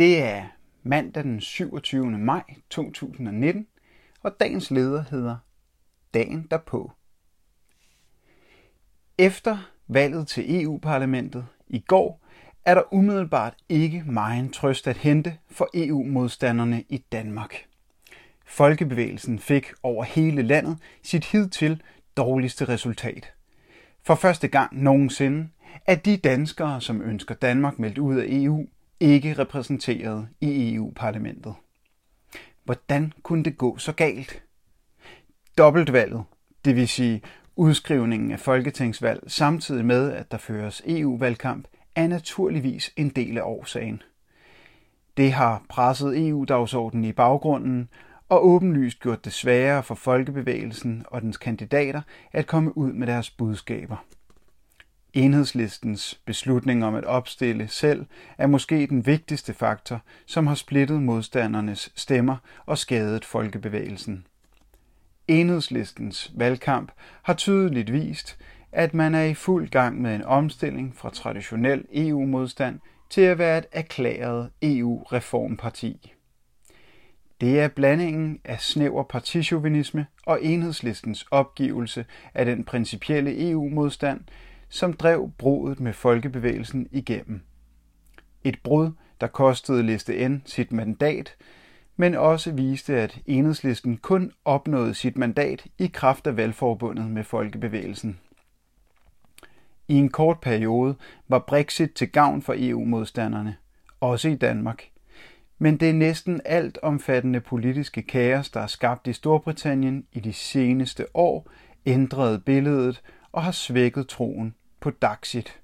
Det er mandag den 27. maj 2019, og dagens leder hedder Dagen derpå. Efter valget til EU-parlamentet i går, er der umiddelbart ikke meget trøst at hente for EU-modstanderne i Danmark. Folkebevægelsen fik over hele landet sit hidtil dårligste resultat. For første gang nogensinde er de danskere, som ønsker Danmark meldt ud af EU, ikke repræsenteret i EU-parlamentet. Hvordan kunne det gå så galt? Dobbeltvalget, det vil sige udskrivningen af folketingsvalg samtidig med, at der føres EU-valgkamp, er naturligvis en del af årsagen. Det har presset EU-dagsordenen i baggrunden og åbenlyst gjort det sværere for folkebevægelsen og dens kandidater at komme ud med deres budskaber. Enhedslistens beslutning om at opstille selv er måske den vigtigste faktor, som har splittet modstandernes stemmer og skadet folkebevægelsen. Enhedslistens valgkamp har tydeligt vist, at man er i fuld gang med en omstilling fra traditionel EU-modstand til at være et erklæret EU-reformparti. Det er blandingen af snæver partichauvinisme og enhedslistens opgivelse af den principielle EU-modstand, som drev brudet med folkebevægelsen igennem. Et brud, der kostede liste N sit mandat, men også viste, at enhedslisten kun opnåede sit mandat i kraft af valgforbundet med folkebevægelsen. I en kort periode var Brexit til gavn for EU-modstanderne, også i Danmark. Men det er næsten alt omfattende politiske kaos, der er skabt i Storbritannien i de seneste år, ændrede billedet og har svækket troen på Daxit.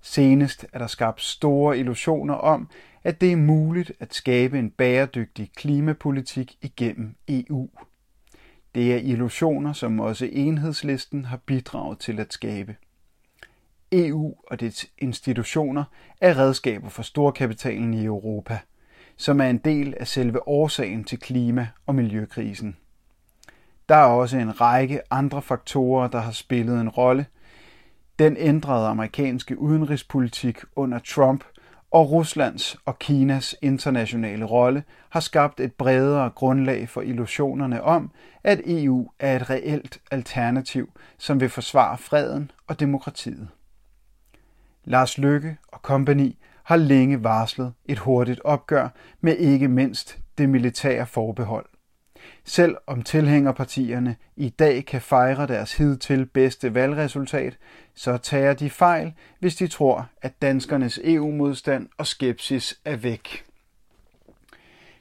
Senest er der skabt store illusioner om, at det er muligt at skabe en bæredygtig klimapolitik igennem EU. Det er illusioner, som også enhedslisten har bidraget til at skabe. EU og dets institutioner er redskaber for storkapitalen i Europa, som er en del af selve årsagen til klima- og miljøkrisen. Der er også en række andre faktorer, der har spillet en rolle. Den ændrede amerikanske udenrigspolitik under Trump og Ruslands og Kinas internationale rolle har skabt et bredere grundlag for illusionerne om, at EU er et reelt alternativ, som vil forsvare freden og demokratiet. Lars Løkke og kompagni har længe varslet et hurtigt opgør med ikke mindst det militære forbehold. Selv om tilhængerpartierne i dag kan fejre deres hidtil bedste valgresultat, så tager de fejl, hvis de tror, at danskernes EU-modstand og skepsis er væk.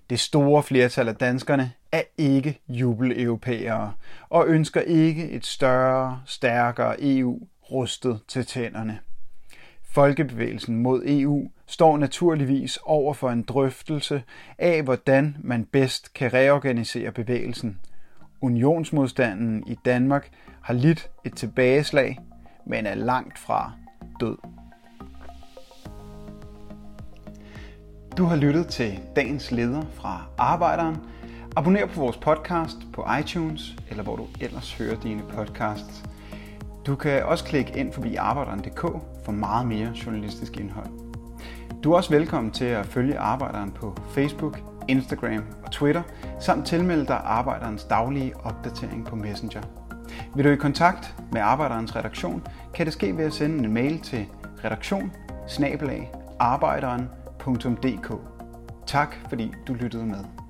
Det store flertal af danskerne er ikke jubeleuropæere og ønsker ikke et større, stærkere EU rustet til tænderne. Folkebevægelsen mod EU står naturligvis over for en drøftelse af, hvordan man bedst kan reorganisere bevægelsen. Unionsmodstanden i Danmark har lidt et tilbageslag, men er langt fra død. Du har lyttet til dagens leder fra Arbejderen. Abonner på vores podcast på iTunes, eller hvor du ellers hører dine podcasts. Du kan også klikke ind forbi arbejderen.dk for meget mere journalistisk indhold. Du er også velkommen til at følge Arbejderen på Facebook, Instagram og Twitter, samt tilmelde dig Arbejderens daglige opdatering på Messenger. Vil du i kontakt med Arbejderens redaktion, kan det ske ved at sende en mail til redaktion arbejderen.dk. Tak fordi du lyttede med.